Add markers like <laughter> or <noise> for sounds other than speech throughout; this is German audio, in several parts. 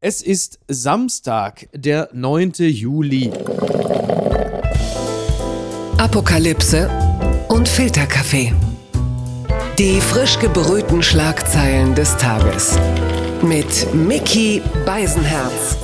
Es ist Samstag, der 9. Juli. Apokalypse und Filterkaffee. Die frisch gebrühten Schlagzeilen des Tages. Mit Mickey Beisenherz.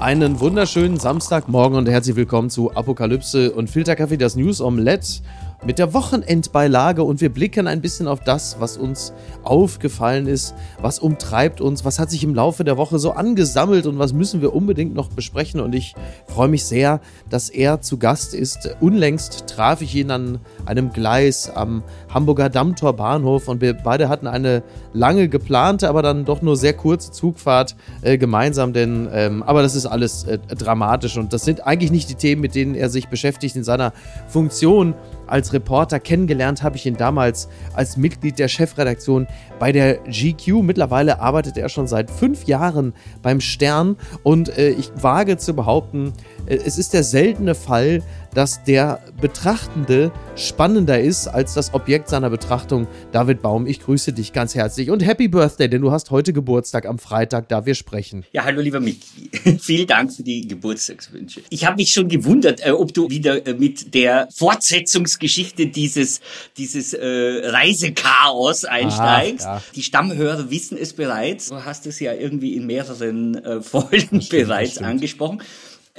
Einen wunderschönen Samstagmorgen und herzlich willkommen zu Apokalypse und Filterkaffee, das News Omelette mit der Wochenendbeilage und wir blicken ein bisschen auf das, was uns aufgefallen ist, was umtreibt uns, was hat sich im Laufe der Woche so angesammelt und was müssen wir unbedingt noch besprechen. Und ich freue mich sehr, dass er zu Gast ist. Unlängst traf ich ihn an einem Gleis am Hamburger Dammtor Bahnhof und wir beide hatten eine lange geplante, aber dann doch nur sehr kurze Zugfahrt äh, gemeinsam, denn ähm, aber das ist alles äh, dramatisch und das sind eigentlich nicht die Themen, mit denen er sich beschäftigt in seiner Funktion als Reporter. Kennengelernt habe ich ihn damals als Mitglied der Chefredaktion bei der GQ. Mittlerweile arbeitet er schon seit fünf Jahren beim Stern und äh, ich wage zu behaupten, äh, es ist der seltene Fall, dass der Betrachtende spannender ist als das Objekt seiner Betrachtung. David Baum, ich grüße dich ganz herzlich und Happy Birthday, denn du hast heute Geburtstag am Freitag, da wir sprechen. Ja, hallo lieber Micky. <laughs> Vielen Dank für die Geburtstagswünsche. Ich habe mich schon gewundert, äh, ob du wieder äh, mit der Fortsetzungsgeschichte dieses, dieses äh, Reisechaos einsteigst. Ah, ja. Die Stammhörer wissen es bereits. Du hast es ja irgendwie in mehreren äh, Folgen stimmt, bereits angesprochen.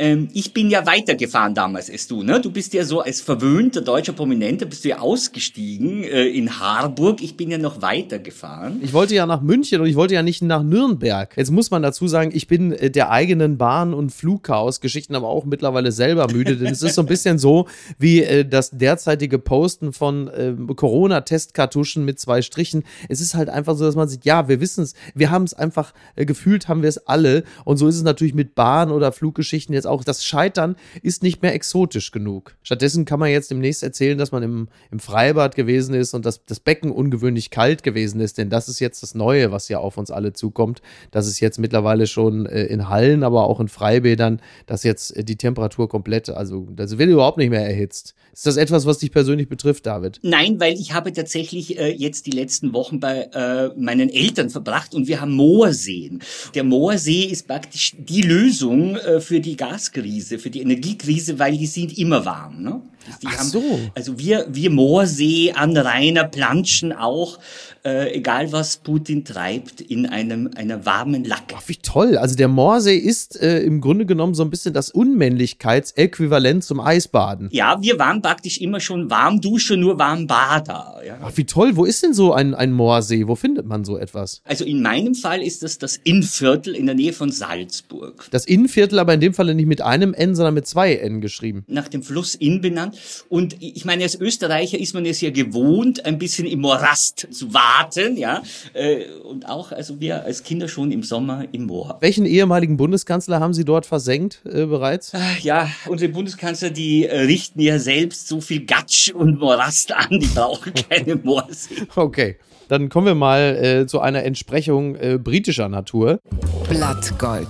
Ähm, ich bin ja weitergefahren damals als du, ne? Du bist ja so als verwöhnter deutscher Prominenter bist du ja ausgestiegen äh, in Harburg. Ich bin ja noch weitergefahren. Ich wollte ja nach München und ich wollte ja nicht nach Nürnberg. Jetzt muss man dazu sagen, ich bin äh, der eigenen Bahn- und Flugchaos-Geschichten aber auch mittlerweile selber müde, denn es ist so ein bisschen so wie äh, das derzeitige Posten von äh, Corona-Testkartuschen mit zwei Strichen. Es ist halt einfach so, dass man sieht, ja, wir wissen es, wir haben es einfach äh, gefühlt, haben wir es alle und so ist es natürlich mit Bahn- oder Fluggeschichten jetzt auch das Scheitern ist nicht mehr exotisch genug. Stattdessen kann man jetzt demnächst erzählen, dass man im, im Freibad gewesen ist und dass das Becken ungewöhnlich kalt gewesen ist, denn das ist jetzt das Neue, was ja auf uns alle zukommt. Das ist jetzt mittlerweile schon äh, in Hallen, aber auch in Freibädern, dass jetzt äh, die Temperatur komplett, also das wird überhaupt nicht mehr erhitzt. Ist das etwas, was dich persönlich betrifft, David? Nein, weil ich habe tatsächlich äh, jetzt die letzten Wochen bei äh, meinen Eltern verbracht und wir haben Moorseen. Der Moorsee ist praktisch die Lösung äh, für die Gaskrise, für die Energiekrise, weil die sind immer warm. Ne? Die Ach haben, so. Also wir, wir Moorsee, Anrainer, Planschen auch äh, egal was Putin treibt, in einem einer warmen Lacke. Ach, wie toll. Also der Moorsee ist äh, im Grunde genommen so ein bisschen das Unmännlichkeitsäquivalent zum Eisbaden. Ja, wir waren praktisch immer schon warm Dusche, nur warm Bader. Ja. Ach, wie toll. Wo ist denn so ein, ein Moorsee? Wo findet man so etwas? Also in meinem Fall ist das das Innviertel in der Nähe von Salzburg. Das Innviertel aber in dem Fall nicht mit einem N, sondern mit zwei N geschrieben. Nach dem Fluss Inn benannt. Und ich meine, als Österreicher ist man es ja gewohnt, ein bisschen im Morast zu warten ja. Äh, und auch, also wir als Kinder schon im Sommer im Moor. Welchen ehemaligen Bundeskanzler haben Sie dort versenkt äh, bereits? Ah, ja, unsere Bundeskanzler, die äh, richten ja selbst so viel Gatsch und Morast <laughs> an, die brauchen keine Moorsee. Okay. Dann kommen wir mal äh, zu einer Entsprechung äh, britischer Natur. Blattgold.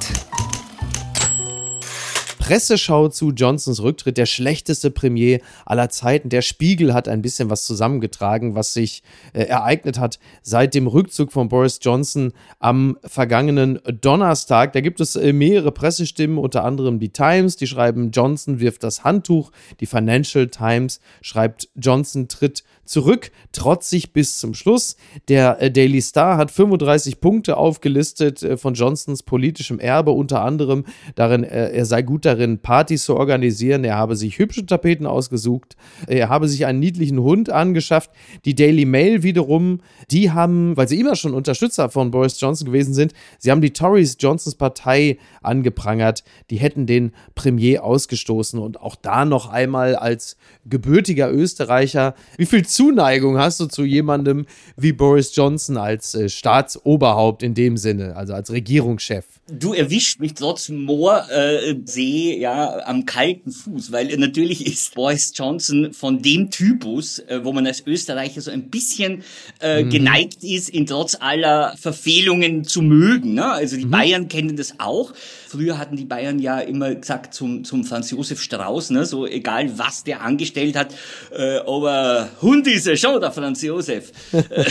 Presseschau zu Johnsons Rücktritt, der schlechteste Premier aller Zeiten. Der Spiegel hat ein bisschen was zusammengetragen, was sich äh, ereignet hat seit dem Rückzug von Boris Johnson am vergangenen Donnerstag. Da gibt es äh, mehrere Pressestimmen, unter anderem die Times, die schreiben, Johnson wirft das Handtuch. Die Financial Times schreibt, Johnson tritt zurück, trotzig bis zum Schluss. Der äh, Daily Star hat 35 Punkte aufgelistet äh, von Johnsons politischem Erbe, unter anderem darin, äh, er sei gut darin, Partys zu organisieren, er habe sich hübsche Tapeten ausgesucht, er habe sich einen niedlichen Hund angeschafft. Die Daily Mail wiederum, die haben, weil sie immer schon Unterstützer von Boris Johnson gewesen sind, sie haben die Tories Johnsons Partei angeprangert, die hätten den Premier ausgestoßen. Und auch da noch einmal als gebürtiger Österreicher, wie viel Zuneigung hast du zu jemandem wie Boris Johnson als äh, Staatsoberhaupt in dem Sinne, also als Regierungschef? Du erwischt mich trotz Moorsee äh, ja am kalten Fuß, weil natürlich ist Boris Johnson von dem Typus, äh, wo man als Österreicher so ein bisschen äh, mhm. geneigt ist, ihn trotz aller Verfehlungen zu mögen. Ne? Also die mhm. Bayern kennen das auch. Früher hatten die Bayern ja immer gesagt zum, zum Franz Josef Strauß, ne, so egal was der angestellt hat, äh, aber 100 Und ist schon der Franz Josef.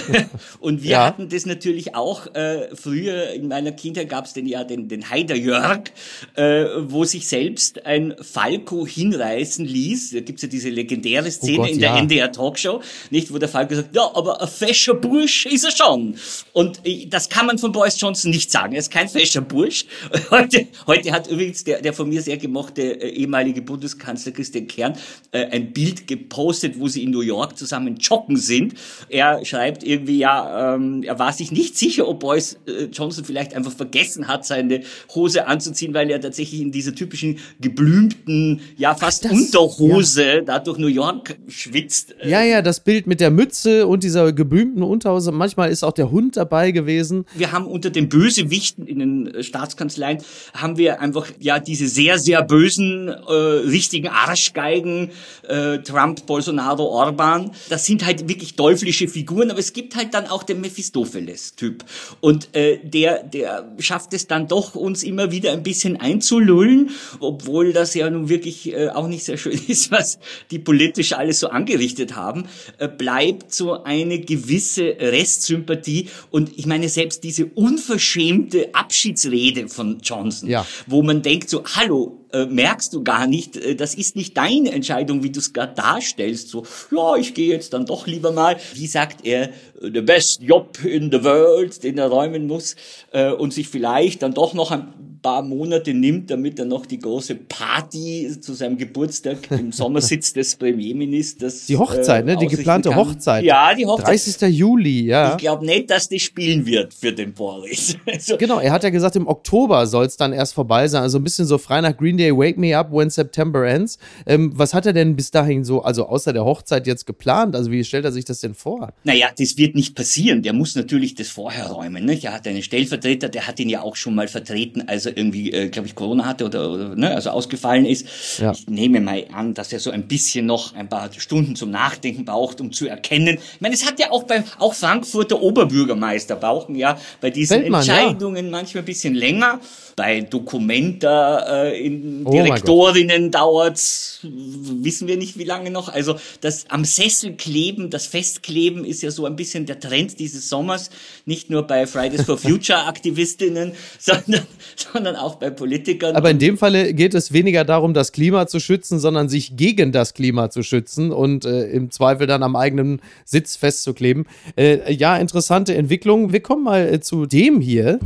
<laughs> und wir ja. hatten das natürlich auch äh, früher, in meiner Kindheit gab es den ja den, den Heider Jörg, äh, wo sich selbst ein Falco hinreißen ließ. Da gibt's ja diese legendäre oh Szene oh Gott, in der ja. NDR Talkshow, nicht, wo der Falco sagt, ja, aber ein fescher Bursch ist er schon. Und äh, das kann man von Boris Johnson nicht sagen. Er ist kein fescher Bursch. <laughs> Heute, heute hat übrigens der, der von mir sehr gemochte äh, ehemalige Bundeskanzler Christian Kern äh, ein Bild gepostet, wo sie in New York zusammen joggen sind. Er schreibt irgendwie, ja, ähm, er war sich nicht sicher, ob Boris äh, Johnson vielleicht einfach vergessen hat, seine Hose anzuziehen, weil er tatsächlich in dieser typischen geblümten, ja fast das, Unterhose ja. da durch New York schwitzt. Ja, ja, das Bild mit der Mütze und dieser geblümten Unterhose. Manchmal ist auch der Hund dabei gewesen. Wir haben unter den Bösewichten in den Staatskanzleien haben wir einfach ja diese sehr, sehr bösen, äh, richtigen Arschgeigen, äh, Trump, Bolsonaro, Orban. Das sind halt wirklich teuflische Figuren, aber es gibt halt dann auch den Mephistopheles-Typ. Und äh, der, der schafft es dann doch, uns immer wieder ein bisschen einzulullen, obwohl das ja nun wirklich äh, auch nicht sehr schön <laughs> ist, was die politisch alles so angerichtet haben, äh, bleibt so eine gewisse Restsympathie. Und ich meine, selbst diese unverschämte Abschiedsrede von Johnson, ja. wo man denkt so, hallo, äh, merkst du gar nicht, äh, das ist nicht deine Entscheidung, wie du es gerade darstellst. So, ja, ich gehe jetzt dann doch lieber mal. Wie sagt er, the best job in the world, den er räumen muss äh, und sich vielleicht dann doch noch ein paar Monate nimmt, damit er noch die große Party zu seinem Geburtstag im <laughs> Sommersitz des Premierministers. Die Hochzeit, äh, ne? Die geplante kann. Hochzeit. Ja, die Hochzeit. 30. Juli, ja. Ich glaube nicht, dass die spielen wird für den Boris. <laughs> also, genau, er hat ja gesagt, im Oktober soll es dann erst vorbei sein. Also ein bisschen so frei nach Green Day, Wake Me Up When September Ends. Ähm, was hat er denn bis dahin so, also außer der Hochzeit jetzt geplant? Also wie stellt er sich das denn vor? Naja, das wird nicht passieren. Der muss natürlich das vorher räumen. Ne? Er hat einen Stellvertreter, der hat ihn ja auch schon mal vertreten, also irgendwie, äh, glaube ich, Corona hatte oder, oder ne, also ausgefallen ist. Ja. Ich nehme mal an, dass er so ein bisschen noch ein paar Stunden zum Nachdenken braucht, um zu erkennen. Ich meine, es hat ja auch beim auch Frankfurter Oberbürgermeister brauchen ja bei diesen Feldmann, Entscheidungen ja. manchmal ein bisschen länger. Bei Dokumenta äh, in oh Direktorinnen dauert's, wissen wir nicht wie lange noch. Also das am Sessel kleben, das Festkleben ist ja so ein bisschen der Trend dieses Sommers, nicht nur bei Fridays for <laughs> Future Aktivistinnen, sondern, sondern auch bei Politikern. Aber in dem Falle geht es weniger darum, das Klima zu schützen, sondern sich gegen das Klima zu schützen und äh, im Zweifel dann am eigenen Sitz festzukleben. Äh, ja, interessante Entwicklung. Wir kommen mal äh, zu dem hier.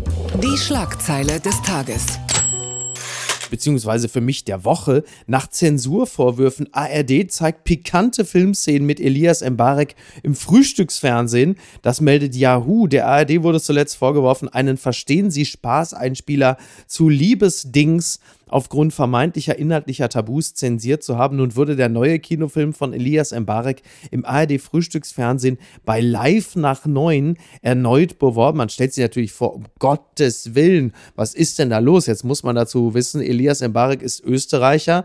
Die Schlagzeile des Tages beziehungsweise für mich der Woche. Nach Zensurvorwürfen ARD zeigt pikante Filmszenen mit Elias Mbarek im Frühstücksfernsehen. Das meldet Yahoo. Der ARD wurde zuletzt vorgeworfen, einen Verstehen Sie Spaß-Einspieler zu Liebesdings aufgrund vermeintlicher inhaltlicher Tabus zensiert zu haben. Nun wurde der neue Kinofilm von Elias Mbarek im ARD Frühstücksfernsehen bei Live nach neun erneut beworben. Man stellt sich natürlich vor, um Gottes Willen, was ist denn da los? Jetzt muss man dazu wissen, Elias Mbarek ist Österreicher.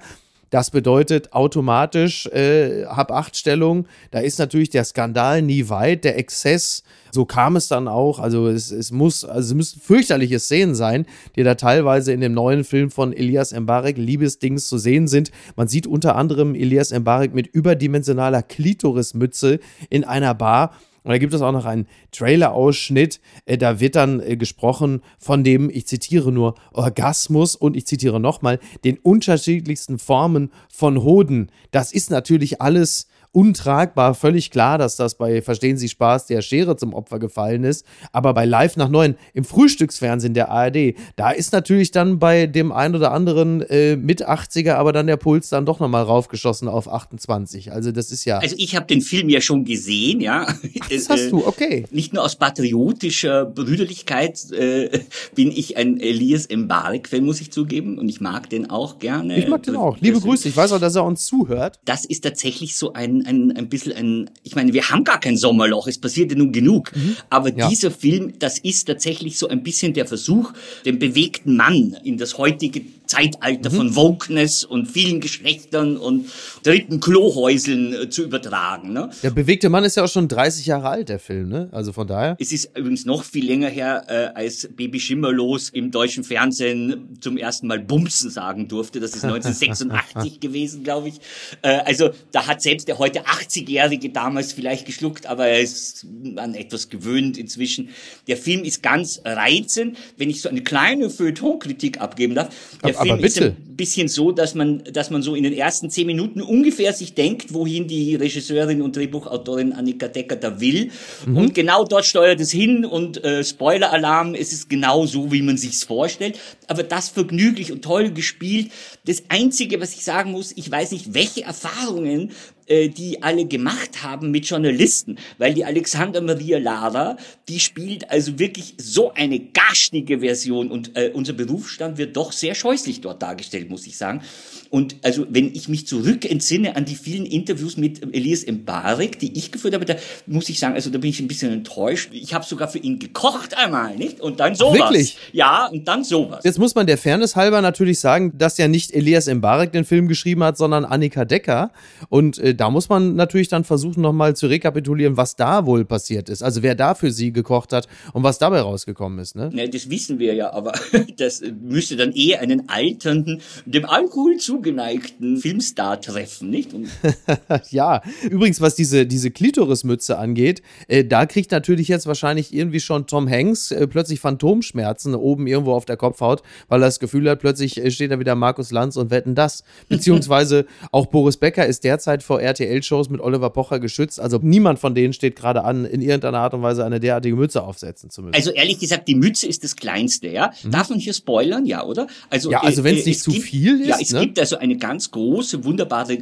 Das bedeutet automatisch äh, Hab-Acht-Stellung. Da ist natürlich der Skandal nie weit, der Exzess. So kam es dann auch. Also es, es muss, also es müssen fürchterliche Szenen sein, die da teilweise in dem neuen Film von Elias Mbarek, Liebesdings, zu sehen sind. Man sieht unter anderem Elias Mbarek mit überdimensionaler Klitorismütze in einer Bar und da gibt es auch noch einen Trailer-Ausschnitt, äh, da wird dann äh, gesprochen von dem, ich zitiere nur, Orgasmus und ich zitiere nochmal, den unterschiedlichsten Formen von Hoden. Das ist natürlich alles untragbar. Völlig klar, dass das bei Verstehen Sie Spaß der Schere zum Opfer gefallen ist. Aber bei Live nach neun im Frühstücksfernsehen der ARD, da ist natürlich dann bei dem einen oder anderen äh, mit 80er, aber dann der Puls dann doch nochmal raufgeschossen auf 28. Also das ist ja. Also ich habe den Film ja schon gesehen, ja. Ach, das <laughs> hast du, okay. Nicht nur aus patriotischer Brüderlichkeit äh, bin ich ein Elias Mbarek-Fan, muss ich zugeben. Und ich mag den auch gerne. Ich mag den auch. Liebe Grüße. Ich weiß auch, dass er uns zuhört. Das ist tatsächlich so ein ein, ein, bisschen ein, ich meine, wir haben gar kein Sommerloch, es passiert ja nun genug. Mhm. Aber ja. dieser Film, das ist tatsächlich so ein bisschen der Versuch, den bewegten Mann in das heutige Zeitalter mhm. von Wokeness und vielen Geschlechtern und dritten Klohäuseln äh, zu übertragen. Ne? Der bewegte Mann ist ja auch schon 30 Jahre alt, der Film, ne? Also von daher. Es ist übrigens noch viel länger her, äh, als Baby Schimmerlos im deutschen Fernsehen zum ersten Mal Bumsen sagen durfte. Das ist 1986 <laughs> gewesen, glaube ich. Äh, also da hat selbst der heute 80-Jährige damals vielleicht geschluckt, aber er ist an etwas gewöhnt inzwischen. Der Film ist ganz reizend. Wenn ich so eine kleine Feuilleton-Kritik abgeben darf, der aber Film bitte. ist ein bisschen so, dass man, dass man so in den ersten zehn Minuten ungefähr sich denkt, wohin die Regisseurin und Drehbuchautorin Annika Decker da will. Und genau dort steuert es hin und äh, Spoiler-Alarm, es ist genau so, wie man sich's vorstellt. Aber das vergnüglich und toll gespielt. Das Einzige, was ich sagen muss, ich weiß nicht, welche Erfahrungen äh, die alle gemacht haben mit Journalisten, weil die Alexander Maria Lara, die spielt also wirklich so eine garstige Version und äh, unser Berufsstand wird doch sehr scheußlich dort dargestellt, muss ich sagen. Und also wenn ich mich zurück entsinne an die vielen Interviews mit Elias Mbarek, die ich geführt habe, da muss ich sagen, also da bin ich ein bisschen enttäuscht. Ich habe sogar für ihn gekocht einmal, nicht? Und dann sowas. Wirklich? Ja, und dann sowas. Jetzt muss man der Fairness halber natürlich sagen, dass ja nicht Elias Mbarek den Film geschrieben hat, sondern Annika Decker. Und äh, da muss man natürlich dann versuchen, nochmal zu rekapitulieren, was da wohl passiert ist. Also wer da für sie gekocht hat und was dabei rausgekommen ist. Ne? Ja, das wissen wir ja, aber <laughs> das müsste dann eher einen alternden, dem Alkohol zugeneigten Filmstar treffen, nicht? <laughs> Ja, übrigens, was diese, diese Klitorismütze angeht, äh, da kriegt natürlich jetzt wahrscheinlich irgendwie schon Tom Hanks äh, plötzlich Phantomschmerzen oben irgendwo auf der Kopfhaut, weil er das Gefühl hat, plötzlich äh, steht da wieder Markus Lanz und wetten das. <laughs> Beziehungsweise auch Boris Becker ist derzeit vor RTL-Shows mit Oliver Pocher geschützt. Also niemand von denen steht gerade an, in irgendeiner Art und Weise eine derartige Mütze aufsetzen zu müssen. also ehrlich gesagt, die Mütze ist das Kleinste, ja? Darf man hier spoilern, ja, oder? Also, Mhm. Ja, also wenn's nicht es zu gibt, viel Ja, ist, es ne? gibt also eine ganz große, wunderbare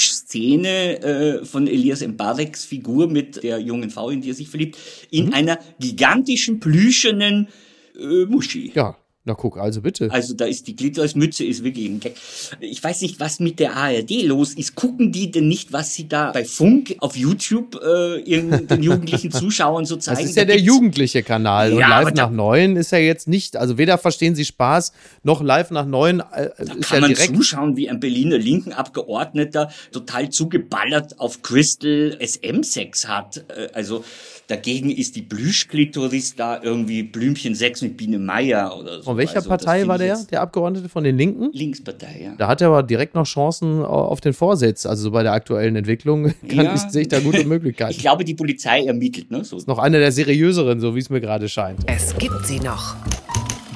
Knutsch-Szene äh, von Elias Mbareks Figur mit der jungen Frau, in die er sich verliebt, in Mhm. einer gigantischen, plüschenen äh, Muschi. ja, na guck, also bitte. Also da ist die Glittersmütze ist wirklich ein Gag. Ich weiß nicht, was mit der ARD los ist. Gucken die denn nicht, was sie da bei Funk auf YouTube äh, ihren den jugendlichen <laughs> Zuschauern so zeigen? Das ist ja Da der jugendliche Kanal. und Ja, live aber da- nach neun ist ja jetzt nicht, also weder verstehen sie Spaß, noch live nach neun äh, ist Kann ja man direkt. zuschauen, wie ein Berliner linken Abgeordneter total zugeballert auf Crystal SM-Sex hat. Äh, Also dagegen ist die Plüschklitoris da irgendwie Blümchen 6 mit Biene Meier oder so. Von welcher also, Partei war ich der, der Abgeordnete von den Linken? Linkspartei, ja. Da hat er aber direkt noch Chancen auf den Vorsitz. Also so bei der aktuellen Entwicklung <laughs> kann Ja. ich, sehe ich da gute <laughs> Ich Möglichkeiten. glaube, die Polizei ermittelt, ne? So. Noch eine der seriöseren, so wie es mir gerade scheint. Es gibt sie noch.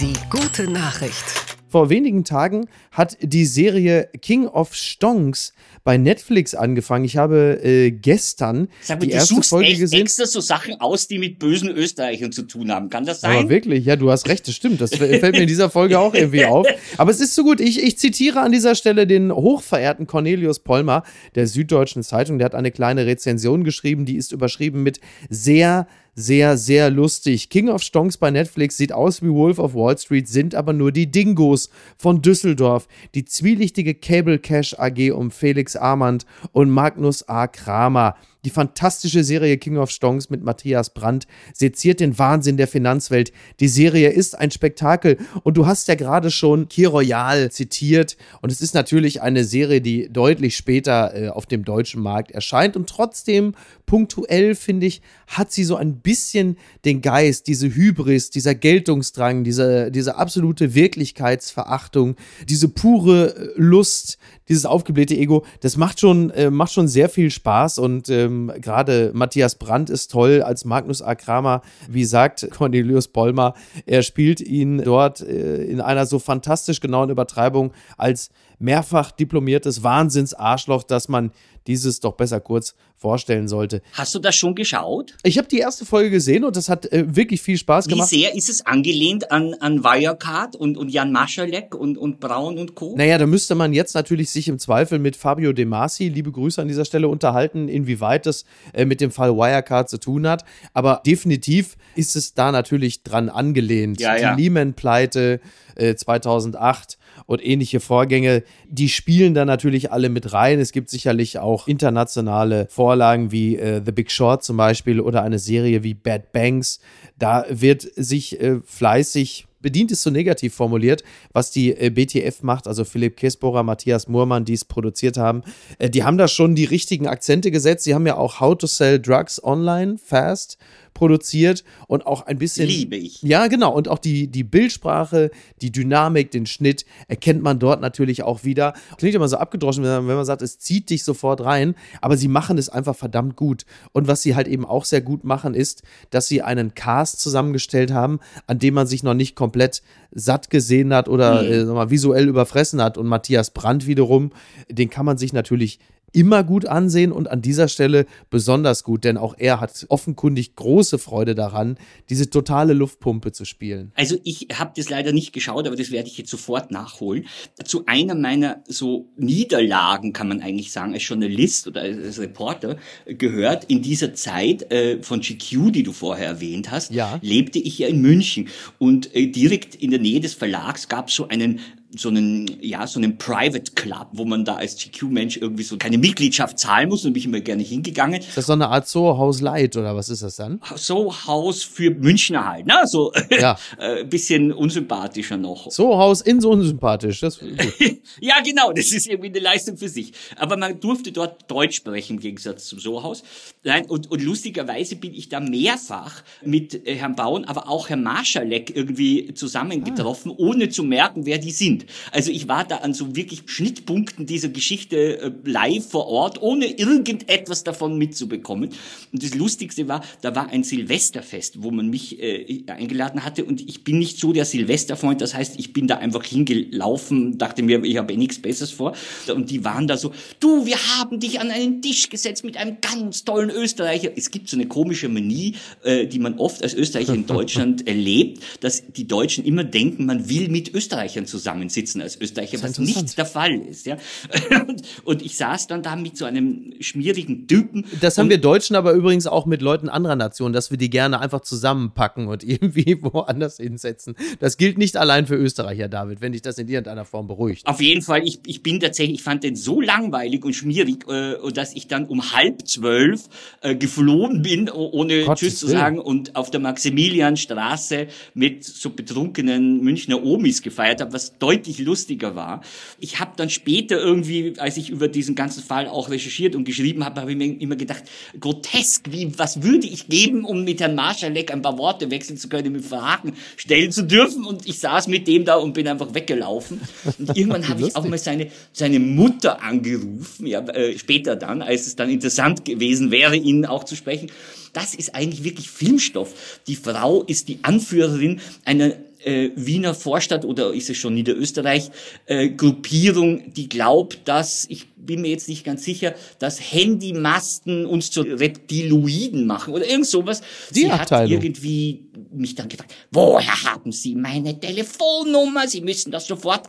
Die gute Nachricht. Vor wenigen Tagen hat die Serie King of Stonks bei Netflix angefangen. Ich habe äh, gestern Sag mal, die du erste Folge echt gesehen. extra so Sachen aus, die mit bösen Österreichern zu tun haben. Kann das Aber sein? wirklich, ja, du hast recht, das stimmt. Das fällt mir in dieser Folge auch irgendwie auf. Aber es ist so gut. Ich, ich zitiere an dieser Stelle den hochverehrten Cornelius Pollmer der Süddeutschen Zeitung. Der hat eine kleine Rezension geschrieben, die ist überschrieben mit sehr, sehr, sehr lustig. King of Stonks bei Netflix sieht aus wie Wolf of Wall Street, sind aber nur die Dingos von Düsseldorf. Die zwielichtige Cable Cash AG um Felix Armand und Magnus A. Kramer. Die fantastische Serie King of Stonks mit Matthias Brandt seziert den Wahnsinn der Finanzwelt. Die Serie ist ein Spektakel. Und du hast ja gerade schon Key Royal zitiert. Und es ist natürlich eine Serie, die deutlich später äh, auf dem deutschen Markt erscheint. Und trotzdem punktuell, finde ich, hat sie so ein bisschen den Geist, diese Hybris, dieser Geltungsdrang, diese, diese absolute Wirklichkeitsverachtung, diese pure äh, Lust, dieses aufgeblähte Ego, das macht schon, äh, macht schon sehr viel Spaß und ähm, gerade Matthias Brandt ist toll als Magnus A. Kramer. Wie sagt Cornelius Bollmer, er spielt ihn dort äh, in einer so fantastisch genauen Übertreibung als mehrfach diplomiertes Wahnsinnsarschloch, dass man dieses doch besser kurz vorstellen sollte. Hast du das schon geschaut? Ich habe die erste Folge gesehen und das hat äh, wirklich viel Spaß Wie gemacht. sehr ist es angelehnt an, an Wirecard und, und Jan Maschalek und, und Braun und Co.? Naja, da müsste man jetzt natürlich sich im Zweifel mit Fabio De Masi, liebe Grüße an dieser Stelle, unterhalten, inwieweit das äh, mit dem Fall Wirecard zu tun hat. Aber definitiv ist es da natürlich dran angelehnt. Ja, die ja. Lehman-Pleite äh, 2008 und ähnliche Vorgänge, die spielen da natürlich alle mit rein. Es gibt sicherlich auch internationale Vorlagen wie äh, The Big Short zum Beispiel oder eine Serie wie Bad Banks. Da wird sich äh, fleißig bedient ist so negativ formuliert, was die äh, BTF macht, also Philipp Kesbohrer, Matthias Murmann, die es produziert haben. Äh, die haben da schon die richtigen Akzente gesetzt. Sie haben ja auch How to Sell Drugs Online Fast produziert und auch ein bisschen. Liebe ich. Ja, genau. Und auch die, die Bildsprache, die Dynamik, den Schnitt erkennt man dort natürlich auch wieder. Klingt immer so abgedroschen, wenn man sagt, es zieht dich sofort rein, aber sie machen es einfach verdammt gut. Und was sie halt eben auch sehr gut machen, ist, dass sie einen Cast zusammengestellt haben, an dem man sich noch nicht komplett satt gesehen hat oder mhm. äh, visuell überfressen hat. Und Matthias Brandt wiederum, den kann man sich natürlich immer gut ansehen und an dieser Stelle besonders gut, denn auch er hat offenkundig große Freude daran, diese totale Luftpumpe zu spielen. Also ich habe das leider nicht geschaut, aber das werde ich jetzt sofort nachholen. Zu einer meiner so Niederlagen, kann man eigentlich sagen, als Journalist oder als Reporter gehört, in dieser Zeit äh, von GQ, die du vorher erwähnt hast, ja. lebte ich ja in München und äh, direkt in der Nähe des Verlags gab es so einen so einen, ja, so einen Private Club, wo man da als GQ-Mensch irgendwie so keine Mitgliedschaft zahlen muss und bin ich immer gerne hingegangen. Ist das so eine Art Soho-Haus Light oder was ist das dann? Soho-Haus für Münchner halt, ne? So ja. <laughs> äh, bisschen unsympathischer noch. Soho-Haus in so unsympathisch, das <laughs> Ja, genau, das ist irgendwie eine Leistung für sich. Aber man durfte dort Deutsch sprechen im Gegensatz zum Soho-Haus. Nein, und, und lustigerweise bin ich da mehrfach mit äh, Herrn Bauen, aber auch Herrn Marschalek irgendwie zusammengetroffen, ah. ohne zu merken, wer die sind. Also ich war da an so wirklich Schnittpunkten dieser Geschichte äh, live vor Ort, ohne irgendetwas davon mitzubekommen. Und das Lustigste war, da war ein Silvesterfest, wo man mich äh, eingeladen hatte und ich bin nicht so der Silvesterfreund, das heißt, ich bin da einfach hingelaufen, dachte mir, ich habe eh nichts Besseres vor. Und die waren da so, du, wir haben dich an einen Tisch gesetzt mit einem ganz tollen Österreicher. Es gibt so eine komische Manie, äh, die man oft als Österreicher in <laughs> Deutschland erlebt, dass die Deutschen immer denken, man will mit Österreichern zusammen sitzen als Österreicher, was nicht der Fall ist. Ja? <laughs> Und, und, ich saß dann da mit so einem schmierigen Typen. Das haben wir Deutschen aber übrigens auch mit Leuten anderer Nationen, dass wir die gerne einfach zusammenpacken und <laughs> irgendwie woanders hinsetzen. Das gilt nicht allein für Österreicher, David, wenn dich das in irgendeiner Form beruhigt. Auf jeden Fall, ich, ich bin tatsächlich, ich fand den so langweilig und schmierig, äh, dass ich dann um halb zwölf äh, geflohen bin, ohne Gott Tschüss zu sagen, und auf der Maximilianstraße mit so betrunkenen Münchner Omis gefeiert habe, was deutlich deutlich lustiger war. Ich habe dann später irgendwie, als ich über diesen ganzen Fall auch recherchiert und geschrieben habe, habe ich mir immer gedacht, grotesk, wie, was würde ich geben, um mit Herrn Marschalek ein paar Worte wechseln zu können, mit Fragen stellen zu dürfen. Und ich saß mit dem da und bin einfach weggelaufen. Und <laughs> irgendwann habe ich auch mal seine, seine Mutter angerufen, ja, äh, später dann, als es dann interessant gewesen wäre, ihn auch zu sprechen. Das ist eigentlich wirklich Filmstoff. Die Frau ist die Anführerin einer äh, Wiener Vorstadt oder ist es schon Niederösterreich äh, Gruppierung, die glaubt, dass ich bin mir jetzt nicht ganz sicher, dass Handymasten uns zu Reptiloiden machen oder irgend sowas. Die Sie Abteilung. hat irgendwie mich dann gefragt, woher haben Sie meine Telefonnummer? Sie müssen das sofort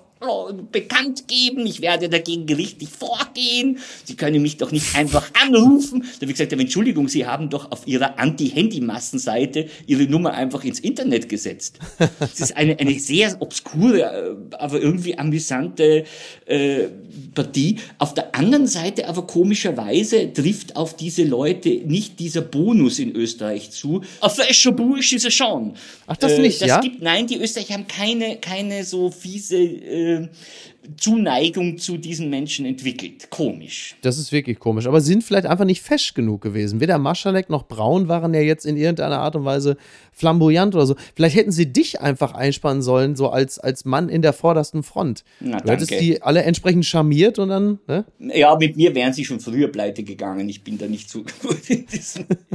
bekannt geben, ich werde dagegen gerichtlich vorgehen, Sie können mich doch nicht einfach anrufen. Da habe ich gesagt, Entschuldigung, Sie haben doch auf Ihrer Anti-Handy-Massenseite Ihre Nummer einfach ins Internet gesetzt. Das ist eine, eine sehr obskure, äh, aber irgendwie amüsante äh, Partie. Auf der anderen Seite aber komischerweise trifft auf diese Leute nicht dieser Bonus in Österreich zu. Auf Escherburg ist er schon. Ach, das nicht, äh, das ja? Gibt, nein, die Österreicher haben keine, keine so fiese äh, Zuneigung zu diesen Menschen entwickelt. Komisch. Das ist wirklich komisch. Aber sind vielleicht einfach nicht fesch genug gewesen. Weder Maschalek noch Braun waren ja jetzt in irgendeiner Art und Weise flamboyant oder so. Vielleicht hätten sie dich einfach einspannen sollen, so als, als Mann in der vordersten Front. Na, du hättest die alle entsprechend charmiert und dann. Ne? Ja, mit mir wären sie schon früher pleite gegangen. Ich bin da nicht so gut.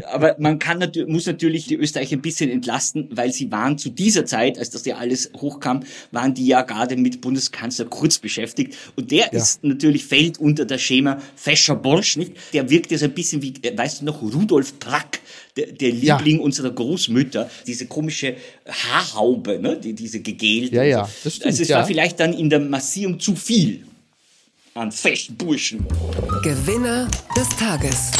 Aber man kann natürlich, muss natürlich die Österreicher ein bisschen entlasten, weil sie waren zu dieser Zeit, als das ja alles hochkam, waren die ja gerade mit Bundeskanzler Kurz beschäftigt. Und der ja. ist natürlich, fällt unter das Schema fescher Borsch, nicht? Der wirkt so ein bisschen wie, äh, weißt du noch, Rudolf Prack der, der Liebling ja. unserer Großmütter, diese komische Haarhaube, ne? die, diese gegelte. Ja, ja, das stimmt. Also es ja. war vielleicht dann in der Massierung zu viel an festen Burschen. Gewinner des Tages.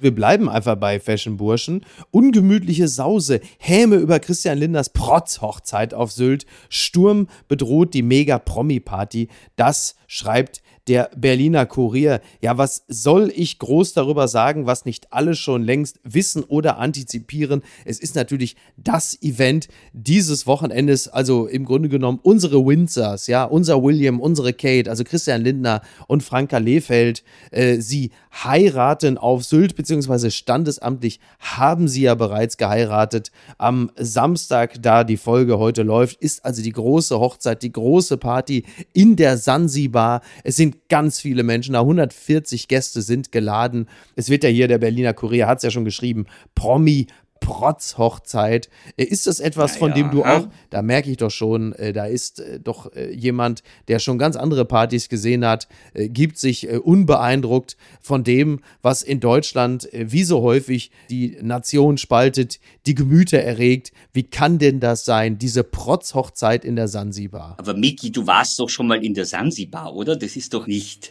Wir bleiben einfach bei Fashion Burschen. Ungemütliche Sause, Häme über Christian Linders Protz-Hochzeit auf Sylt. Sturm bedroht die Mega-Promi-Party. Das schreibt der Berliner Kurier. Ja, was soll ich groß darüber sagen, was nicht alle schon längst wissen oder antizipieren? Es ist natürlich das Event dieses Wochenendes, also im Grunde genommen unsere Windsors, ja, unser William, unsere Kate, also Christian Lindner und Franka Lehfeld. Äh, sie heiraten auf Sylt, beziehungsweise standesamtlich haben sie ja bereits geheiratet. Am Samstag, da die Folge heute läuft, ist also die große Hochzeit, die große Party in der Sansibar. Es sind ganz viele Menschen, da 140 Gäste sind geladen. Es wird ja hier, der Berliner Kurier hat es ja schon geschrieben, Promi Protzhochzeit. Äh, ist das etwas, ja, von dem du auch, da merke ich doch schon, äh, da ist äh, doch äh, jemand, der schon ganz andere Partys gesehen hat, äh, gibt sich äh, unbeeindruckt von dem, was in Deutschland wie so häufig die Nation spaltet, die Gemüter erregt. Wie kann denn das sein, diese Protzhochzeit in der Sansibar? Aber Miki, du warst doch schon mal in der Sansibar, oder? Das ist doch nicht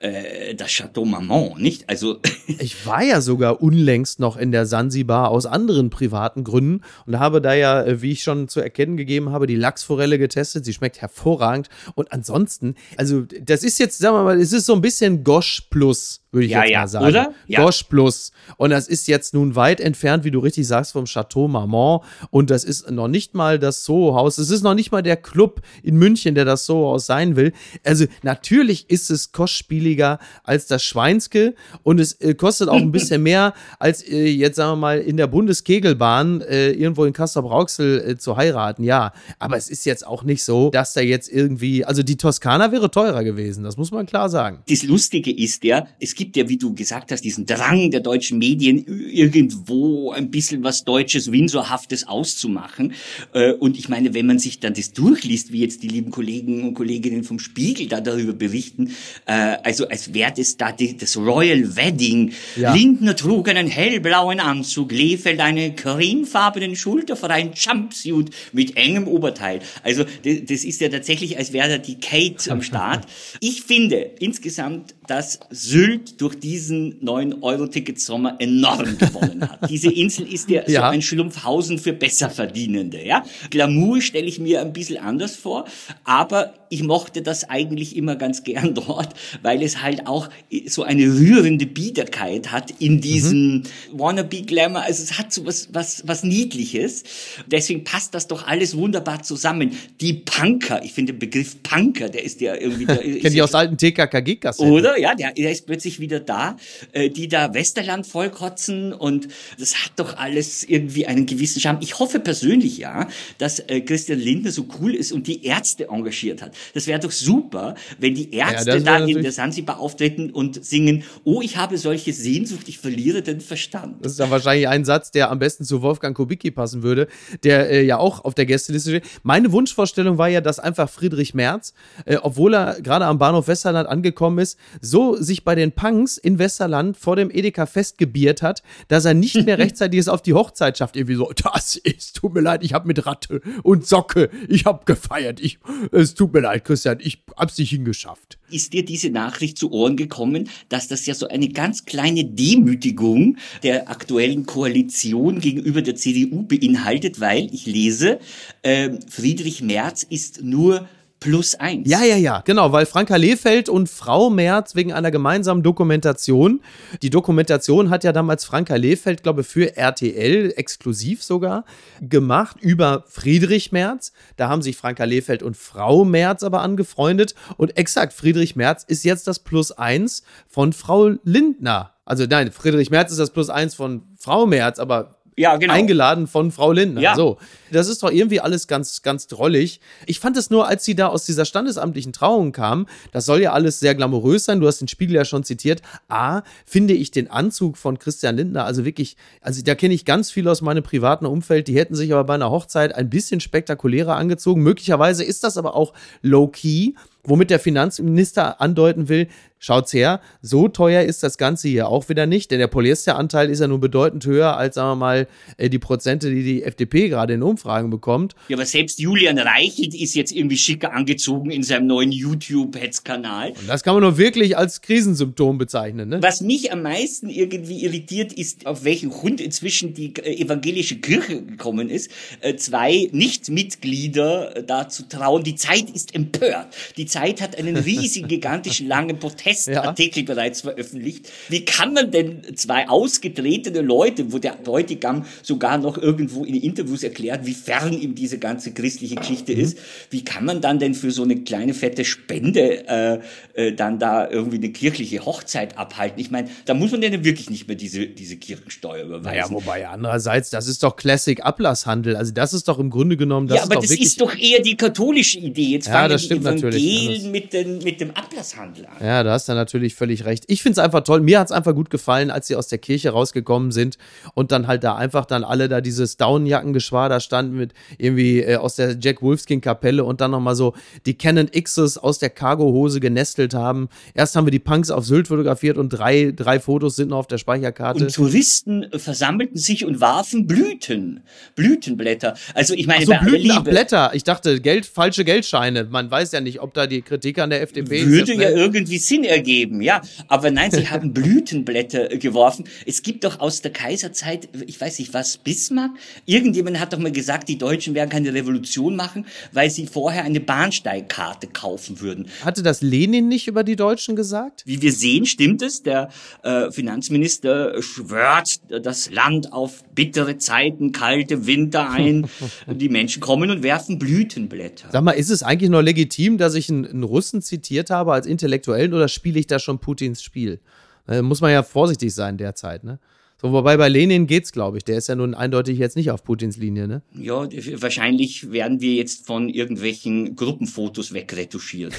das Chateau Marmont, nicht? Also ich war ja sogar unlängst noch in der Sansibar aus anderen anderen privaten Gründen und habe da ja, äh, wie ich schon zu erkennen gegeben habe, die Lachsforelle getestet. Sie schmeckt hervorragend. Und ansonsten, also das ist jetzt, sagen wir mal, es ist so ein bisschen Gosh Plus würde ich ja, jetzt ja. mal sagen. Oder? Ja. Gosh Plus. Und das ist jetzt nun weit entfernt, wie du richtig sagst, vom Chateau Marmont. Und das ist noch nicht mal das Soho-Haus. Es ist noch nicht mal der Club in München, der das Soho-Haus sein will. Also natürlich ist es kostspieliger als das Schweinske und es äh, kostet auch ein <laughs> bisschen mehr als äh, jetzt sagen wir mal in der Bundeskegelbahn äh, irgendwo in Kassel-Brauxel äh, zu heiraten. Ja, aber es ist jetzt auch nicht so, dass da jetzt irgendwie, also die Toskana wäre teurer gewesen. Das muss man klar sagen. Das Lustige ist ja, es gibt gibt ja, wie du gesagt hast, diesen Drang der deutschen Medien, irgendwo ein bisschen was Deutsches, Windsorhaftes auszumachen. Äh, und ich meine, wenn man sich dann das durchliest, wie jetzt die lieben Kollegen und Kolleginnen vom Spiegel da darüber berichten, äh, also als wäre das da das Royal Wedding. Ja. Lindner trug einen hellblauen Anzug, Lefeld einen cremefarbenen schulterfreien Jumpsuit mit engem Oberteil. Also das ist ja tatsächlich, als wäre da die Kate am Start. <laughs> Ich finde insgesamt, dass Sylt durch diesen 9-Euro-Ticket-Sommer enorm gewonnen hat. Diese Insel ist ja, <laughs> ja, so ein Schlumpfhausen für Besserverdienende. Ja? Glamour stelle ich mir ein bisschen anders vor, aber ich mochte das eigentlich immer ganz gern <laughs> dort, weil es halt auch so eine rührende Biederkeit hat in diesem mhm. Wannabe-Glamour. Also es hat so was, was, was Niedliches. Deswegen passt das doch alles wunderbar zusammen. Die Punker, ich finde den Begriff Punker, der ist ja irgendwie... <laughs> Kennt ihr aus alten TKKG-Kassetten. Oder? Ja, der, der ist plötzlich wieder da, äh, die da Westerland vollkotzen und das hat doch alles irgendwie einen gewissen Charme. Ich hoffe persönlich ja, dass äh, Christian Lindner so cool ist und die Ärzte engagiert hat. Das wäre doch super, wenn die Ärzte ja, da in der Sansibar auftreten und singen, oh, ich habe solche Sehnsucht, ich verliere den Verstand. Das ist dann wahrscheinlich ein Satz, der am besten zu Wolfgang Kubicki passen würde, der äh, ja auch auf der Gästeliste steht. Meine Wunschvorstellung war ja, dass einfach Friedrich Merz, äh, obwohl er gerade am Bahnhof Westerland angekommen ist, so sich bei den Punks in Westerland vor dem Edeka festgebiert hat, dass er nicht mehr <laughs> rechtzeitig es auf die Hochzeit schafft. Irgendwie so, das ist, tut mir leid, ich habe mit Ratte und Socke, ich habe gefeiert, ich, es tut mir leid, Christian, ich hab's nicht hingeschafft. Ist dir diese Nachricht zu Ohren gekommen, dass das ja so eine ganz kleine Demütigung der aktuellen Koalition gegenüber der CDU beinhaltet, weil ich lese, äh, Friedrich Merz ist nur plus eins. Ja, ja, ja, genau, weil Franka Lehfeld und Frau Merz wegen einer gemeinsamen Dokumentation, die Dokumentation hat ja damals Franka Lehfeld, glaube ich, für RTL exklusiv sogar gemacht über Friedrich Merz. Da haben sich Franka Lehfeld und Frau Merz aber angefreundet und exakt, Friedrich Merz ist jetzt das Plus eins von Frau Lindner. Also nein, Friedrich Merz ist das Plus eins von Frau Merz, aber ja, genau. eingeladen von Frau Lindner. Ja. So, das ist doch irgendwie alles ganz, ganz drollig. Ich fand es nur, als sie da aus dieser standesamtlichen Trauung kam, das soll ja alles sehr glamourös sein. Du hast den Spiegel ja schon zitiert. A, finde ich den Anzug von Christian Lindner also wirklich, also da kenne ich ganz viel aus meinem privaten Umfeld. Die hätten sich aber bei einer Hochzeit ein bisschen spektakulärer angezogen. Möglicherweise ist das aber auch low key womit der Finanzminister andeuten will, schaut's her, so teuer ist das Ganze hier auch wieder nicht, denn der Polyesteranteil ist ja nun bedeutend höher als, sagen wir mal, äh, die Prozente, die die FDP gerade in Umfragen bekommt. Ja, aber selbst Julian Reichelt ist jetzt irgendwie schicker angezogen in seinem neuen YouTube-Hetz-Kanal. Das kann man nur wirklich als Krisensymptom bezeichnen, ne? Was mich am meisten irgendwie irritiert, ist, auf welchen Grund inzwischen die äh, evangelische Kirche gekommen ist, äh, zwei Nichtmitglieder da zu trauen. Die Zeit ist empört. Die Zeit hat einen riesigen, gigantischen, langen <laughs> Protestartikel ja. bereits veröffentlicht. Wie kann man denn zwei ausgetretene Leute, wo der Bräutigam sogar noch irgendwo in Interviews erklärt, wie fern ihm diese ganze christliche Geschichte mhm. ist, wie kann man dann denn für so eine kleine fette Spende äh, äh, dann da irgendwie eine kirchliche Hochzeit abhalten? Ich meine, da muss man ja wirklich nicht mehr diese, diese Kirchensteuer überweisen. Naja, wobei andererseits, das ist doch Classic Ablasshandel. Also das ist doch im Grunde genommen, das ja, aber ist das ist doch eher die katholische Idee. Jetzt ja, fangen das stimmt die natürlich. mit, den, mit dem Ablasshandel an. Ja, da hast du natürlich völlig recht. Ich finde es einfach toll. Mir hat es einfach gut gefallen, als sie aus der Kirche rausgekommen sind und dann halt da einfach dann alle da dieses Daunenjackengeschwader standen mit irgendwie äh, aus der Jack Wolfskin Kapelle und dann nochmal so die Canon X's aus der Cargohose genestelt haben. Erst haben wir die Punks auf Sylt fotografiert und drei, drei Fotos sind noch auf der Speicherkarte. Und Touristen versammelten sich und warfen Blüten, Blütenblätter. Also ich meine, Ach so, Blüten, ach, Blätter. Ich dachte, Geld, falsche Geldscheine. Man weiß ja nicht, ob da die Kritik an der FDP Würde ja irgendwie Sinn ergeben, ja. Aber nein, sie haben <laughs> Blütenblätter geworfen. Es gibt doch aus der Kaiserzeit, ich weiß nicht was, Bismarck? Irgendjemand hat doch mal gesagt, die Deutschen werden keine Revolution machen, weil sie vorher eine Bahnsteigkarte kaufen würden. Hatte das Lenin nicht über die Deutschen gesagt? Wie wir sehen, stimmt es. Der äh, Finanzminister schwört das Land auf bittere Zeiten, kalte Winter ein. <laughs> die Menschen kommen und werfen Blütenblätter. Sag mal, ist es eigentlich noch legitim, dass ich einen, einen Russen zitiert habe als Intellektuellen oder spiele ich da schon Putins Spiel? Da muss man ja vorsichtig sein derzeit, ne? So, wobei bei Lenin geht's, glaube ich. Der ist ja nun eindeutig jetzt nicht auf Putins Linie, ne? Ja, wahrscheinlich werden wir jetzt von irgendwelchen Gruppenfotos wegretuschiert.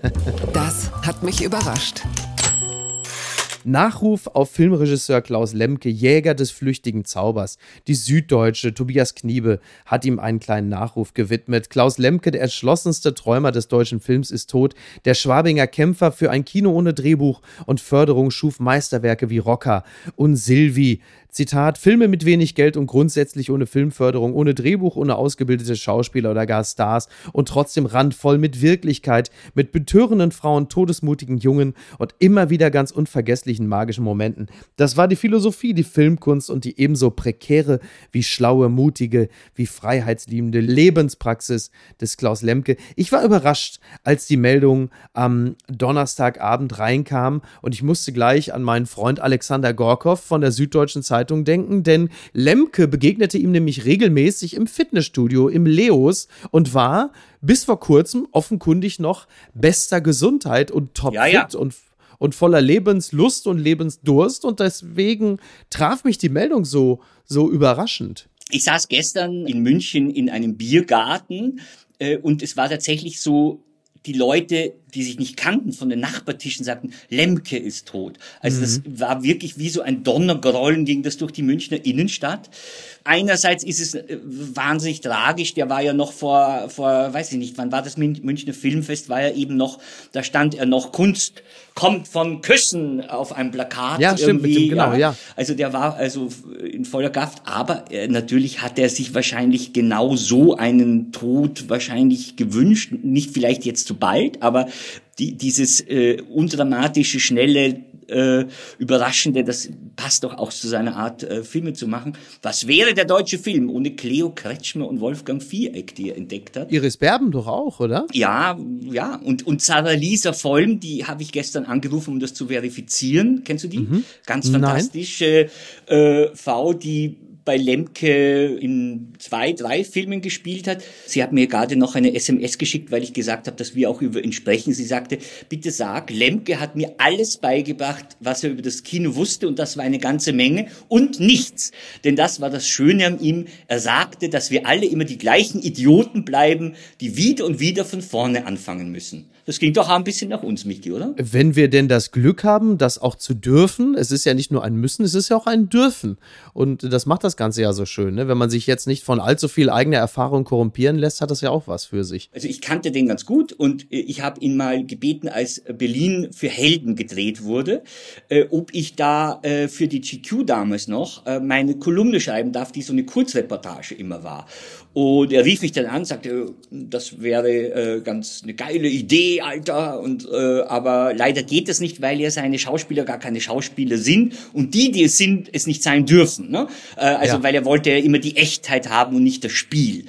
<laughs> das hat mich überrascht. Nachruf auf Filmregisseur Klaus Lemke, Jäger des flüchtigen Zaubers. Die Süddeutsche, Tobias Kniebe, hat ihm einen kleinen Nachruf gewidmet. Klaus Lemke, der entschlossenste Träumer des deutschen Films, ist tot. Der Schwabinger Kämpfer für ein Kino ohne Drehbuch und Förderung schuf Meisterwerke wie Rocker und Silvi. Zitat, Filme mit wenig Geld und grundsätzlich ohne Filmförderung, ohne Drehbuch, ohne ausgebildete Schauspieler oder gar Stars und trotzdem randvoll mit Wirklichkeit, mit betörenden Frauen, todesmutigen Jungen und immer wieder ganz unvergesslichen magischen Momenten. Das war die Philosophie, die Filmkunst und die ebenso prekäre wie schlaue, mutige, wie freiheitsliebende Lebenspraxis des Klaus Lemke. Ich war überrascht, als die Meldung am Donnerstagabend reinkam und ich musste gleich an meinen Freund Alexander Gorkow von der Süddeutschen Zeitung Zeitung denken, denn Lemke begegnete ihm nämlich regelmäßig im Fitnessstudio im Leos und war bis vor kurzem offenkundig noch bester Gesundheit und topfit ja, ja. und und voller Lebenslust und Lebensdurst und deswegen traf mich die Meldung so so überraschend. Ich saß gestern in München in einem Biergarten äh, und es war tatsächlich so die Leute, die sich nicht kannten von den Nachbartischen, sagten, Lemke ist tot. Also mhm. das war wirklich wie so ein Donnergrollen, ging das durch die Münchner Innenstadt. Einerseits ist es äh, wahnsinnig tragisch, der war ja noch vor, vor, weiß ich nicht, wann war das Münchner Filmfest, war ja eben noch, da stand er noch, Kunst kommt von Küssen auf einem Plakat. Ja, stimmt, irgendwie. Dem, genau, ja. ja. Also der war also in voller Kraft, aber äh, natürlich hat er sich wahrscheinlich genau so einen Tod wahrscheinlich gewünscht, nicht vielleicht jetzt zu bald, aber die, dieses äh, undramatische, schnelle, äh, überraschende, das passt doch auch zu seiner Art, äh, Filme zu machen. Was wäre der deutsche Film ohne Cleo Kretschmer und Wolfgang Viereck, die er entdeckt hat? Iris Berben doch auch, oder? Ja, ja. Und, und Sarah Lisa Vollm, die habe ich gestern angerufen, um das zu verifizieren. Kennst du die? Mhm. Ganz fantastische äh, Frau, die bei Lemke in zwei, drei Filmen gespielt hat. Sie hat mir gerade noch eine SMS geschickt, weil ich gesagt habe, dass wir auch über ihn sprechen. Sie sagte, bitte sag, Lemke hat mir alles beigebracht, was er über das Kino wusste und das war eine ganze Menge und nichts. Denn das war das Schöne an ihm. Er sagte, dass wir alle immer die gleichen Idioten bleiben, die wieder und wieder von vorne anfangen müssen. Das klingt doch ein bisschen nach uns, Michi, oder? Wenn wir denn das Glück haben, das auch zu dürfen, es ist ja nicht nur ein Müssen, es ist ja auch ein Dürfen. Und das macht das Ganze ja so schön. Ne? Wenn man sich jetzt nicht von allzu viel eigener Erfahrung korrumpieren lässt, hat das ja auch was für sich. Also ich kannte den ganz gut und äh, ich habe ihn mal gebeten, als Berlin für Helden gedreht wurde, äh, ob ich da äh, für die GQ damals noch meine Kolumne schreiben darf, die so eine Kurzreportage immer war. Und er rief mich dann an, sagte, das wäre äh, ganz eine geile Idee, Alter. Und äh, aber leider geht es nicht, weil ja seine Schauspieler gar keine Schauspieler sind und die, die es sind, es nicht sein dürfen. Ne? Äh, also ja. weil er wollte ja immer die Echtheit haben und nicht das Spiel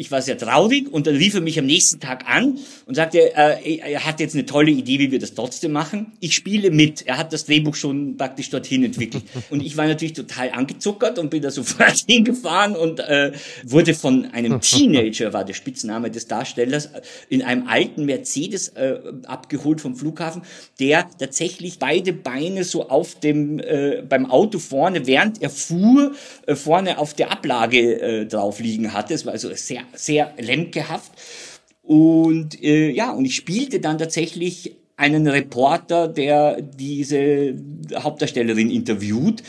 Ich war sehr traurig und dann rief er mich am nächsten Tag an und sagte, äh, er hat jetzt eine tolle Idee, wie wir das trotzdem machen. Ich spiele mit. Er hat das Drehbuch schon praktisch dorthin entwickelt. <laughs> Und ich war natürlich total angezuckert und bin da <laughs> sofort hingefahren und äh, wurde von einem <laughs> Teenager, war der Spitzname des Darstellers, in einem alten Mercedes äh, abgeholt vom Flughafen, der tatsächlich beide Beine so auf dem äh, beim Auto vorne, während er fuhr, äh, vorne auf der Ablage äh, drauf liegen hatte. Es war also sehr sehr lemkehaft. Und äh, ja, und ich spielte dann tatsächlich einen Reporter, der diese Hauptdarstellerin interviewt.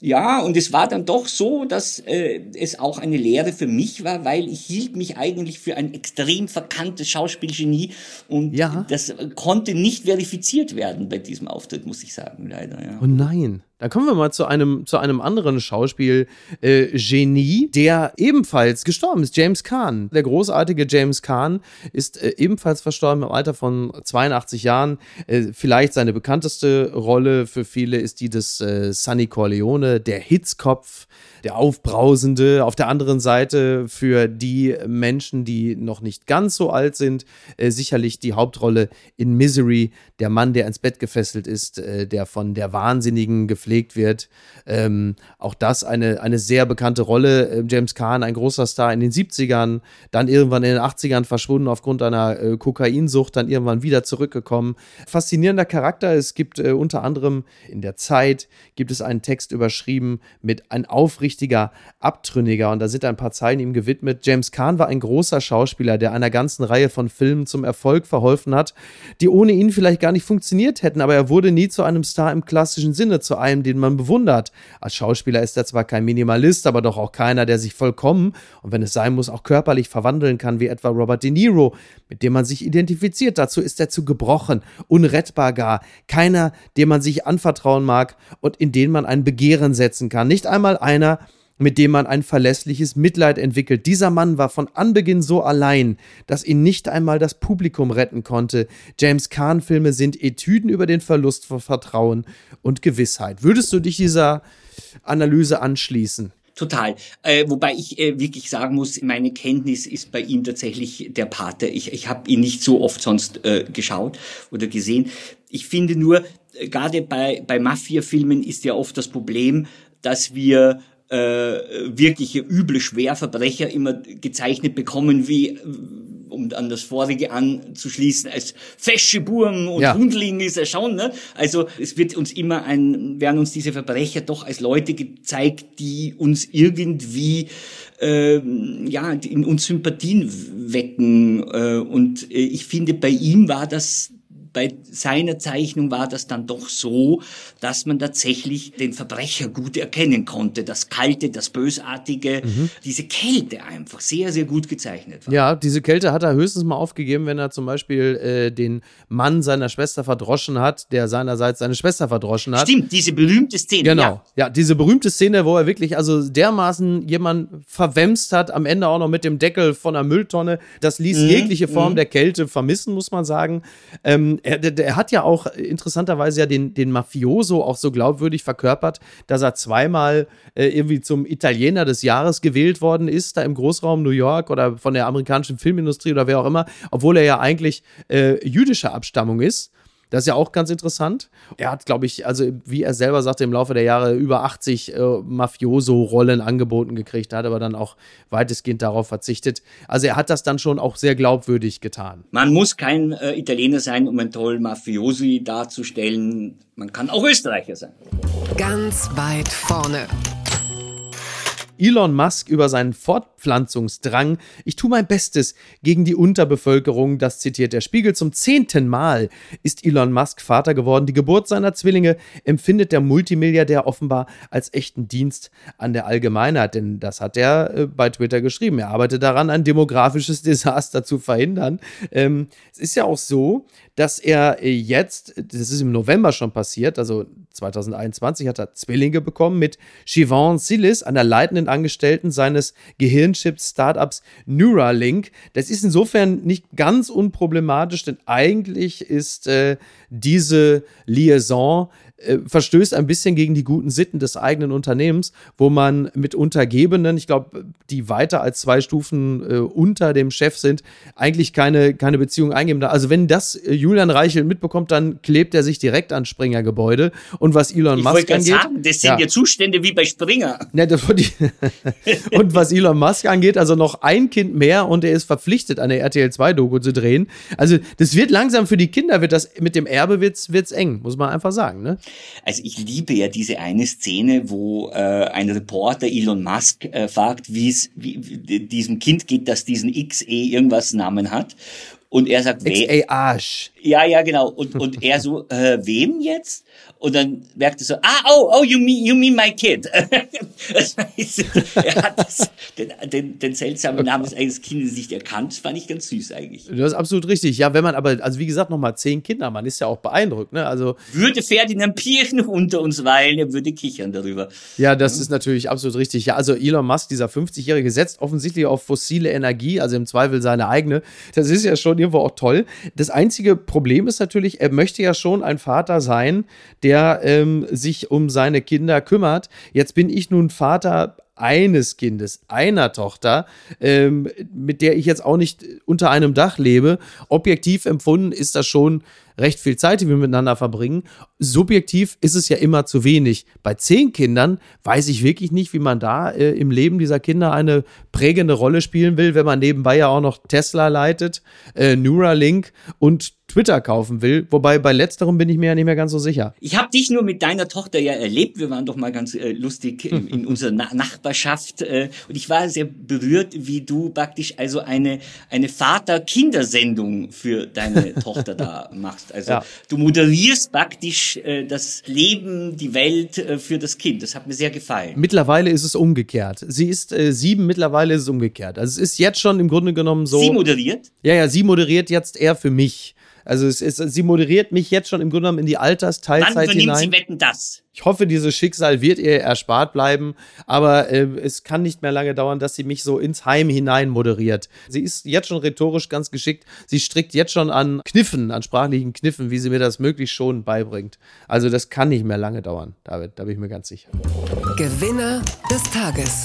Ja, und es war dann doch so, dass äh, es auch eine Lehre für mich war, weil ich hielt mich eigentlich für ein extrem verkanntes Schauspielgenie und ja. das konnte nicht verifiziert werden bei diesem Auftritt, muss ich sagen, leider. Ja. Oh nein. Dann kommen wir mal zu einem, zu einem anderen Schauspiel-Genie, äh, der ebenfalls gestorben ist, James Kahn. Der großartige James Kahn ist äh, ebenfalls verstorben im Alter von 82 Jahren. Äh, vielleicht seine bekannteste Rolle für viele ist die des äh, Sonny Corleone, der Hitzkopf der Aufbrausende. Auf der anderen Seite für die Menschen, die noch nicht ganz so alt sind, äh, sicherlich die Hauptrolle in Misery, der Mann, der ins Bett gefesselt ist, äh, der von der Wahnsinnigen gepflegt wird. Ähm, auch das eine, eine sehr bekannte Rolle. Äh, James Kahn, ein großer Star in den 70ern, dann irgendwann in den 80ern verschwunden aufgrund einer äh, Kokainsucht, dann irgendwann wieder zurückgekommen. Faszinierender Charakter. Es gibt äh, unter anderem in der Zeit gibt es einen Text überschrieben mit ein aufrichtiges richtiger Abtrünniger. Und da sind ein paar Zeilen ihm gewidmet. James Kahn war ein großer Schauspieler, der einer ganzen Reihe von Filmen zum Erfolg verholfen hat, die ohne ihn vielleicht gar nicht funktioniert hätten. Aber er wurde nie zu einem Star im klassischen Sinne, zu einem, den man bewundert. Als Schauspieler ist er zwar kein Minimalist, aber doch auch keiner, der sich vollkommen und wenn es sein muss, auch körperlich verwandeln kann, wie etwa Robert De Niro, mit dem man sich identifiziert. Dazu ist er zu gebrochen, unrettbar gar. Keiner, dem man sich anvertrauen mag und in den man ein Begehren setzen kann. Nicht einmal einer, mit dem man ein verlässliches Mitleid entwickelt. Dieser Mann war von Anbeginn so allein, dass ihn nicht einmal das Publikum retten konnte. James Kahn-Filme sind Etüden über den Verlust von Vertrauen und Gewissheit. Würdest du dich dieser Analyse anschließen? Total. Äh, wobei ich äh, wirklich sagen muss, meine Kenntnis ist bei ihm tatsächlich der Pate. Ich, ich habe ihn nicht so oft sonst äh, geschaut oder gesehen. Ich finde nur, äh, gerade bei, bei Mafia-Filmen ist ja oft das Problem, dass wir äh, wirkliche üble Schwerverbrecher immer gezeichnet bekommen, wie äh, um an das vorige anzuschließen, als fesche Burm und ja. Hundling ist er schon. Ne? Also es wird uns immer ein, werden uns diese Verbrecher doch als Leute gezeigt, die uns irgendwie ähm, ja in uns Sympathien wecken. Äh, und äh, ich finde, bei ihm war das bei seiner Zeichnung war das dann doch so, dass man tatsächlich den Verbrecher gut erkennen konnte. Das Kalte, das Bösartige, mhm. diese Kälte einfach sehr, sehr gut gezeichnet war. Ja, diese Kälte hat er höchstens mal aufgegeben, wenn er zum Beispiel äh, den Mann seiner Schwester verdroschen hat, der seinerseits seine Schwester verdroschen hat. Stimmt, diese berühmte Szene. Genau, ja, ja diese berühmte Szene, wo er wirklich also dermaßen jemand verwemst hat, am Ende auch noch mit dem Deckel von einer Mülltonne. Das ließ mhm. jegliche Form mhm. der Kälte vermissen, muss man sagen. Ähm, er, der, hat ja auch interessanterweise ja den, den Mafioso auch so glaubwürdig verkörpert, dass er zweimal äh, irgendwie zum Italiener des Jahres gewählt worden ist, da im Großraum New York oder von der amerikanischen Filmindustrie oder wer auch immer, obwohl er ja eigentlich äh, jüdischer Abstammung ist. Das ist ja auch ganz interessant. Er hat, glaube ich, also wie er selber sagte, im Laufe der Jahre über 80 äh, Mafioso-Rollen angeboten gekriegt, hat aber dann auch weitestgehend darauf verzichtet. Also er hat das dann schon auch sehr glaubwürdig getan. Man muss kein äh, Italiener sein, um einen tollen Mafiosi darzustellen. Man kann auch Österreicher sein. Ganz weit vorne. Elon Musk über seinen Fortpflanzungsdrang. Ich tue mein Bestes gegen die Unterbevölkerung, das zitiert der Spiegel. Zum zehnten Mal ist Elon Musk Vater geworden. Die Geburt seiner Zwillinge empfindet der Multimilliardär offenbar als echten Dienst an der Allgemeinheit, denn das hat er äh, bei Twitter geschrieben. Er arbeitet daran, ein demografisches <laughs> Desaster zu verhindern. Ähm, es ist ja auch so, dass er jetzt, das ist im November schon passiert, also 2021 hat er Zwillinge bekommen mit Siobhan Silis, einer leitenden Angestellten seines Gehirnchip-Startups Neuralink. Das ist insofern nicht ganz unproblematisch, denn eigentlich ist äh, diese Liaison äh, verstößt ein bisschen gegen die guten Sitten des eigenen Unternehmens, wo man mit Untergebenen, ich glaube, die weiter als zwei Stufen äh, unter dem Chef sind, eigentlich keine, keine Beziehung eingeben darf. Also wenn das äh, Julian Reichel mitbekommt, dann klebt er sich direkt an Springer Gebäude. Und was Elon ich Musk angeht. Sagen, das sind ja. ja Zustände wie bei Springer. Ja, <laughs> und was Elon Musk angeht, also noch ein Kind mehr und er ist verpflichtet, eine RTL 2-Doku zu drehen. Also das wird langsam für die Kinder, wird das mit dem Erbe wird's, wird's eng, muss man einfach sagen. Ne? Also ich liebe ja diese eine Szene, wo äh, ein Reporter Elon Musk äh, fragt, wie es diesem Kind geht, das diesen XE irgendwas Namen hat. Und er sagt, XE Arsch. Ja, ja, genau. Und, und er so, äh, wem jetzt? Und dann merkte so, ah, oh, oh, you mean, you mean my kid. das <laughs> heißt, er hat das, den, den, den seltsamen Namen des eigenen Kindes nicht erkannt. Das fand ich ganz süß eigentlich. Das ist absolut richtig. Ja, wenn man aber, also wie gesagt, nochmal zehn Kinder, man ist ja auch beeindruckt, ne? Also. Würde Ferdinand Pirch noch unter uns weilen, er würde kichern darüber. Ja, das ist natürlich absolut richtig. Ja, also Elon Musk, dieser 50-Jährige, setzt offensichtlich auf fossile Energie, also im Zweifel seine eigene. Das ist ja schon irgendwo auch toll. Das einzige Problem ist natürlich, er möchte ja schon ein Vater sein, der der ähm, sich um seine Kinder kümmert. Jetzt bin ich nun Vater eines Kindes, einer Tochter, ähm, mit der ich jetzt auch nicht unter einem Dach lebe. Objektiv empfunden ist das schon recht viel Zeit, die wir miteinander verbringen. Subjektiv ist es ja immer zu wenig. Bei zehn Kindern weiß ich wirklich nicht, wie man da äh, im Leben dieser Kinder eine prägende Rolle spielen will, wenn man nebenbei ja auch noch Tesla leitet, äh, Neuralink und Twitter kaufen will. Wobei bei letzterem bin ich mir ja nicht mehr ganz so sicher. Ich habe dich nur mit deiner Tochter ja erlebt. Wir waren doch mal ganz äh, lustig in, in <laughs> unserer Na Nachbarschaft. Äh, und ich war sehr berührt, wie du praktisch also eine, eine Vater-Kindersendung für deine <laughs> Tochter da machst. Also ja. du moderierst praktisch äh, das Leben, die Welt äh, für das Kind. Das hat mir sehr gefallen. Mittlerweile ist es umgekehrt. Sie ist äh, sieben, mittlerweile ist es umgekehrt. Also es ist jetzt schon im Grunde genommen so. Sie moderiert? Ja, ja, sie moderiert jetzt eher für mich. Also es ist, sie moderiert mich jetzt schon im Grunde genommen in die Altersteilzeit Wann übernimmt hinein. Sie wetten das? Ich hoffe, dieses Schicksal wird ihr erspart bleiben, aber äh, es kann nicht mehr lange dauern, dass sie mich so ins Heim hinein moderiert. Sie ist jetzt schon rhetorisch ganz geschickt. Sie strickt jetzt schon an Kniffen, an sprachlichen Kniffen, wie sie mir das möglichst schon beibringt. Also das kann nicht mehr lange dauern, David, da bin ich mir ganz sicher. Gewinner des Tages.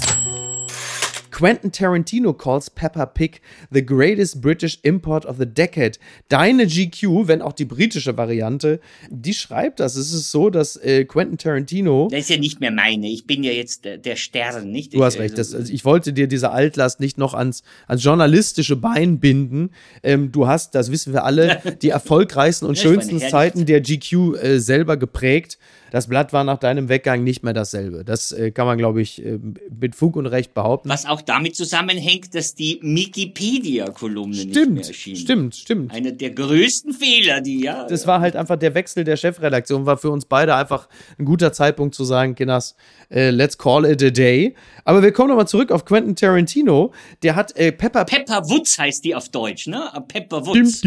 Quentin Tarantino calls Peppa Pig the greatest British import of the decade. Deine GQ, wenn auch die britische Variante, die schreibt das. Es ist so, dass äh, Quentin Tarantino. Das ist ja nicht mehr meine. Ich bin ja jetzt der, der Stern, nicht? Du hast recht. Also, das, also ich wollte dir diese Altlast nicht noch ans, ans journalistische Bein binden. Ähm, du hast, das wissen wir alle, <laughs> die erfolgreichsten und schönsten Zeiten der GQ äh, selber geprägt das Blatt war nach deinem Weggang nicht mehr dasselbe. Das äh, kann man, glaube ich, äh, mit Fug und Recht behaupten. Was auch damit zusammenhängt, dass die Wikipedia-Kolumne nicht mehr erschien. Stimmt, stimmt. Einer der größten Fehler, die ja. Das war halt einfach der Wechsel der Chefredaktion, war für uns beide einfach ein guter Zeitpunkt zu sagen, Kinders, äh, let's call it a day. Aber wir kommen nochmal zurück auf Quentin Tarantino. Der hat äh, Pepper. Pepper Woods heißt die auf Deutsch, ne? Pepper Woods.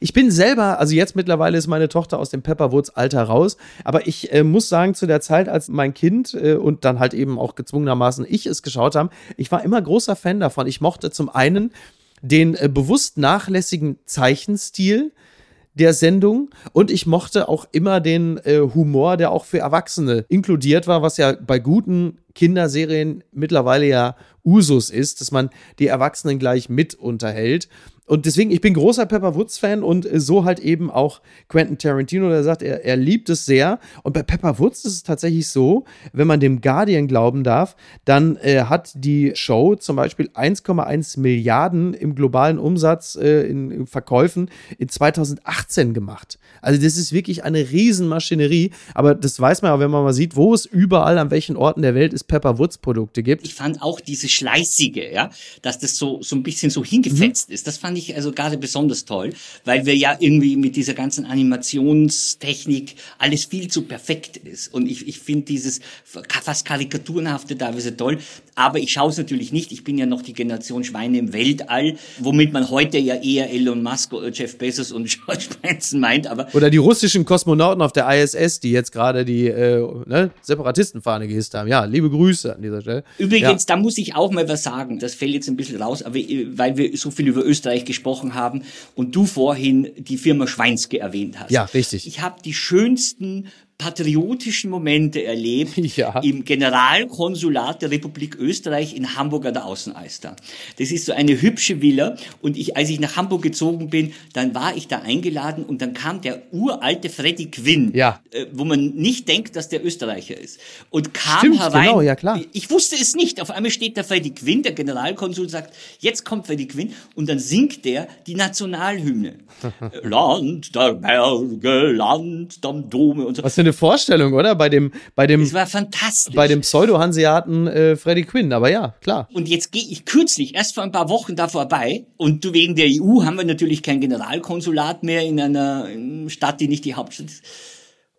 Ich bin selber, also jetzt mittlerweile ist meine Tochter aus dem Pepper Woods Alter raus, aber ich äh, muss sagen, zu der Zeit, als mein Kind äh, und dann halt eben auch gezwungenermaßen ich es geschaut haben, ich war immer großer Fan davon. Ich mochte zum einen den äh, bewusst nachlässigen Zeichenstil, der Sendung und ich mochte auch immer den äh, Humor, der auch für Erwachsene inkludiert war, was ja bei guten Kinderserien mittlerweile ja Usus ist, dass man die Erwachsenen gleich mit unterhält. Und deswegen, ich bin großer Pepper Woods-Fan und so halt eben auch Quentin Tarantino, der sagt, er, er liebt es sehr. Und bei Pepper Woods ist es tatsächlich so, wenn man dem Guardian glauben darf, dann äh, hat die Show zum Beispiel 1,1 Milliarden im globalen Umsatz äh, in, in, Verkäufen in 2018 gemacht. Also das ist wirklich eine Riesenmaschinerie. Aber das weiß man auch, wenn man mal sieht, wo es überall an welchen Orten der Welt es Pepper Woods Produkte gibt. Ich fand auch diese Schleißige, ja, dass das so, so ein bisschen so hingefetzt mhm. ist. Das fand ich also gerade besonders toll, weil wir ja irgendwie mit dieser ganzen Animationstechnik alles viel zu perfekt ist. Und ich, ich finde dieses fast karikaturenhafte teilweise toll. Aber ich schaue es natürlich nicht. Ich bin ja noch die Generation Schweine im Weltall, womit man heute ja eher Elon Musk, oder Jeff Bezos und <laughs> George Branson meint. Aber oder die russischen Kosmonauten auf der ISS, die jetzt gerade die äh, ne, Separatistenfahne gehisst haben. Ja, liebe Grüße an dieser Stelle. Übrigens, ja. da muss ich auch mal was sagen. Das fällt jetzt ein bisschen raus, aber äh, weil wir so viel über Österreich gesprochen haben und du vorhin die Firma Schweinske erwähnt hast. Ja, richtig. Ich habe die schönsten patriotischen Momente erlebt <laughs> Ja. im Generalkonsulat der Republik Österreich in Hamburg an der Außenalster. Das ist so eine hübsche Villa und ich, als ich nach Hamburg gezogen bin, dann war ich da eingeladen und dann kam der uralte Freddy Quinn, Ja. äh, wo man nicht denkt, dass der Österreicher ist und kam Stimmt, herein. genau, ja, klar. Ich wusste es nicht. Auf einmal steht der Freddy Quinn, der Generalkonsul sagt, jetzt kommt Freddy Quinn und dann singt der die Nationalhymne. <laughs> Land der Berge, Land am Dome und so. Eine Vorstellung, oder? Bei dem, bei dem, Es war fantastisch. bei dem Pseudo-Hanseaten äh, Freddy Quinn. Aber ja, klar. Und jetzt gehe ich kürzlich, erst vor ein paar Wochen da vorbei. Und du, wegen der EU haben wir natürlich kein Generalkonsulat mehr in einer Stadt, die nicht die Hauptstadt ist.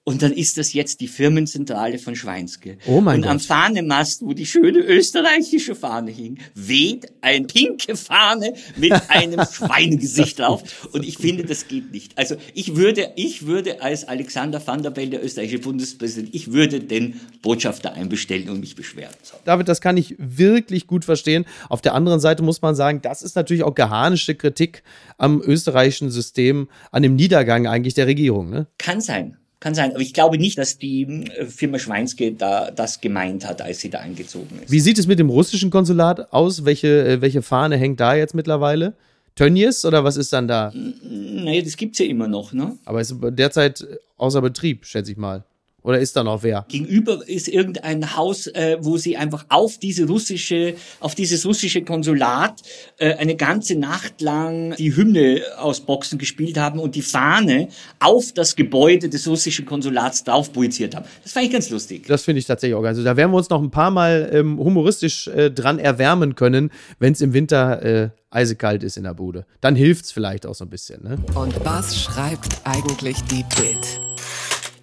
Und dann ist das jetzt die Firmenzentrale von Schweinske. Oh mein Und am Gott. Fahnemast, wo die schöne österreichische Fahne hing, weht ein pinke Fahne mit <laughs> einem Schweinegesicht drauf. Und ich finde, das geht nicht. Also ich würde, ich würde als Alexander Van der Bellen, der österreichische Bundespräsident, ich würde den Botschafter einbestellen und mich beschweren. So. David, das kann ich wirklich gut verstehen. Auf der anderen Seite muss man sagen, das ist natürlich auch geharnischte Kritik am österreichischen System, an dem Niedergang eigentlich der Regierung. Ne? Kann sein. Kann sein, aber ich glaube nicht, dass die äh, Firma Schweinske da das gemeint hat, als sie da eingezogen ist. Wie sieht es mit dem russischen Konsulat aus? Welche, äh, welche Fahne hängt da jetzt mittlerweile? Tönnies oder was ist dann da? Naja, das gibt's ja immer noch, ne? Aber ist derzeit außer Betrieb, schätze ich mal. Oder ist da noch wer? Gegenüber ist irgendein Haus, äh, wo sie einfach auf diese russische, auf dieses russische Konsulat äh, eine ganze Nacht lang die Hymne aus Boxen gespielt haben und die Fahne auf das Gebäude des russischen Konsulats drauf projiziert haben. Das fand ich ganz lustig. Das finde ich tatsächlich auch. Also da werden wir uns noch ein paar Mal ähm, humoristisch äh, dran erwärmen können, wenn es im Winter äh, eisekalt ist in der Bude. Dann hilft es vielleicht auch so ein bisschen. Ne? Und was schreibt eigentlich die Bild?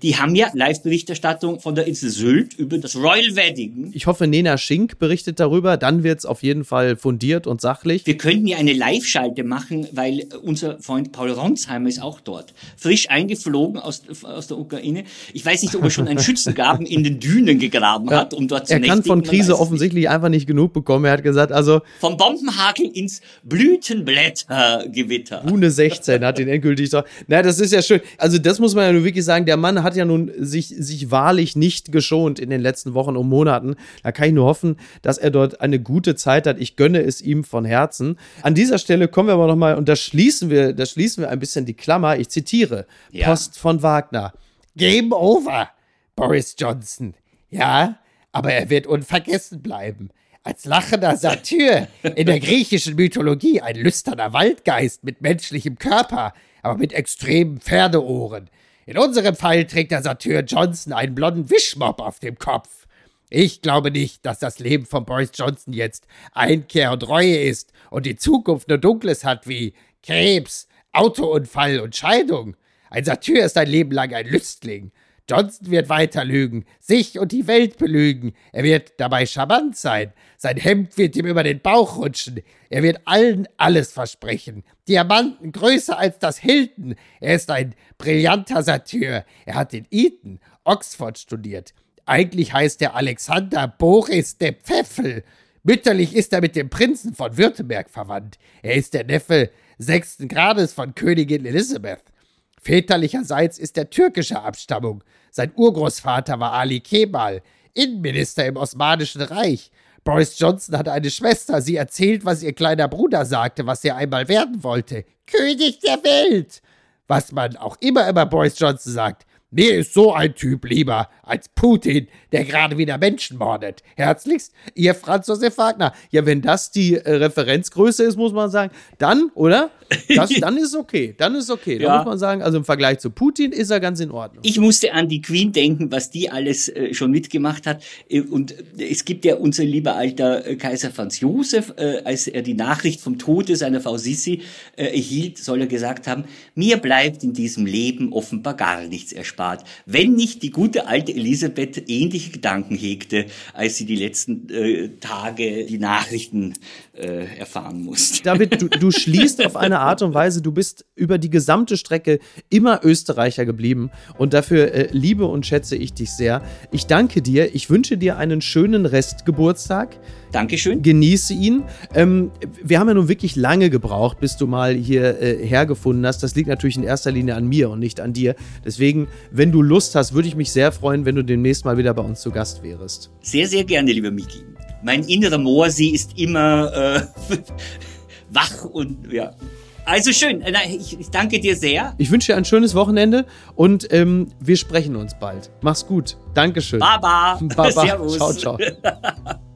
Die haben ja Live-Berichterstattung von der Insel Sylt über das Royal Wedding. Ich hoffe, Nena Schink berichtet darüber. Dann wird es auf jeden Fall fundiert und sachlich. Wir könnten ja eine Live-Schalte machen, weil unser Freund Paul Ronsheimer ist auch dort. Frisch eingeflogen aus, aus der Ukraine. Ich weiß nicht, ob er schon einen Schützengraben in den Dünen gegraben <laughs> hat, um dort zu er kann von Krise offensichtlich einfach nicht genug bekommen. Er hat gesagt, also. Vom Bombenhakel ins Blütenblättergewitter. Bune 16 hat den endgültig so. Na, das ist ja schön. Also, das muss man ja nur wirklich sagen. Der Mann hat ja nun sich, sich wahrlich nicht geschont in den letzten Wochen und Monaten. Da kann ich nur hoffen, dass er dort eine gute Zeit hat. Ich gönne es ihm von Herzen. An dieser Stelle kommen wir aber nochmal, und da schließen wir, da schließen wir ein bisschen die Klammer. Ich zitiere. Ja. Post von Wagner. Game over, Boris Johnson. Ja, aber er wird unvergessen bleiben. Als lachender Satyr in der griechischen Mythologie ein lüsterner Waldgeist mit menschlichem Körper, aber mit extremen Pferdeohren. In unserem Fall trägt der Satyr Johnson einen blonden Wischmopp auf dem Kopf. Ich glaube nicht, dass das Leben von Boris Johnson jetzt Einkehr und Reue ist und die Zukunft nur Dunkles hat wie Krebs, Autounfall und Scheidung. Ein Satyr ist ein Leben lang ein Lüstling. Johnson wird weiter lügen, sich und die Welt belügen. Er wird dabei charmant sein. Sein Hemd wird ihm über den Bauch rutschen. Er wird allen alles versprechen. Diamanten größer als das Hilton. Er ist ein brillanter Satyr. Er hat in Eton, Oxford studiert. Eigentlich heißt er Alexander Boris de Pfeffel. Mütterlich ist er mit dem Prinzen von Württemberg verwandt. Er ist der Neffe sechsten Grades von Königin Elizabeth. Väterlicherseits ist er türkischer Abstammung. Sein Urgroßvater war Ali Kemal, Innenminister im Osmanischen Reich. Boris Johnson hatte eine Schwester. Sie erzählt, was ihr kleiner Bruder sagte, was er einmal werden wollte. König der Welt! Was man auch immer über Boris Johnson sagt. Mir ist so ein Typ lieber als Putin, der gerade wieder Menschen mordet. Herzlichst, ihr Franz Josef Wagner. Ja, wenn das die äh, Referenzgröße ist, muss man sagen, dann, oder? Das, <laughs> dann ist okay. Dann ist okay. Da Ja. muss man sagen, also im Vergleich zu Putin ist er ganz in Ordnung. Ich musste an die Queen denken, was die alles äh, schon mitgemacht hat. Äh, Und äh, es gibt ja unser lieber alter äh, Kaiser Franz Josef, äh, als er die Nachricht vom Tode seiner Frau Sissi erhielt, soll er gesagt haben, mir bleibt in diesem Leben offenbar gar nichts erspart. Wenn nicht die gute alte Elisabeth ähnliche Gedanken hegte, als sie die letzten äh, Tage die Nachrichten äh, erfahren musste. David, du, du schließt auf eine Art und Weise, du bist über die gesamte Strecke immer Österreicher geblieben und dafür äh, liebe und schätze ich dich sehr. Ich danke dir, ich wünsche dir einen schönen Restgeburtstag. Dankeschön. Genieße ihn. Ähm, wir haben ja nun wirklich lange gebraucht, bis du mal hier äh, hergefunden hast. Das liegt natürlich in erster Linie an mir und nicht an dir. Deswegen, wenn du Lust hast, würde ich mich sehr freuen, wenn du demnächst mal wieder bei uns zu Gast wärst. Sehr, sehr gerne, lieber Miki. Mein innerer Moorsee ist immer äh, <laughs> wach und ja. Also schön. Äh, ich, ich, danke dir sehr. Ich wünsche dir ein schönes Wochenende und ähm, wir sprechen uns bald. Mach's gut. Dankeschön. Baba. Baba. <laughs> Servus. Ciao, ciao. <laughs>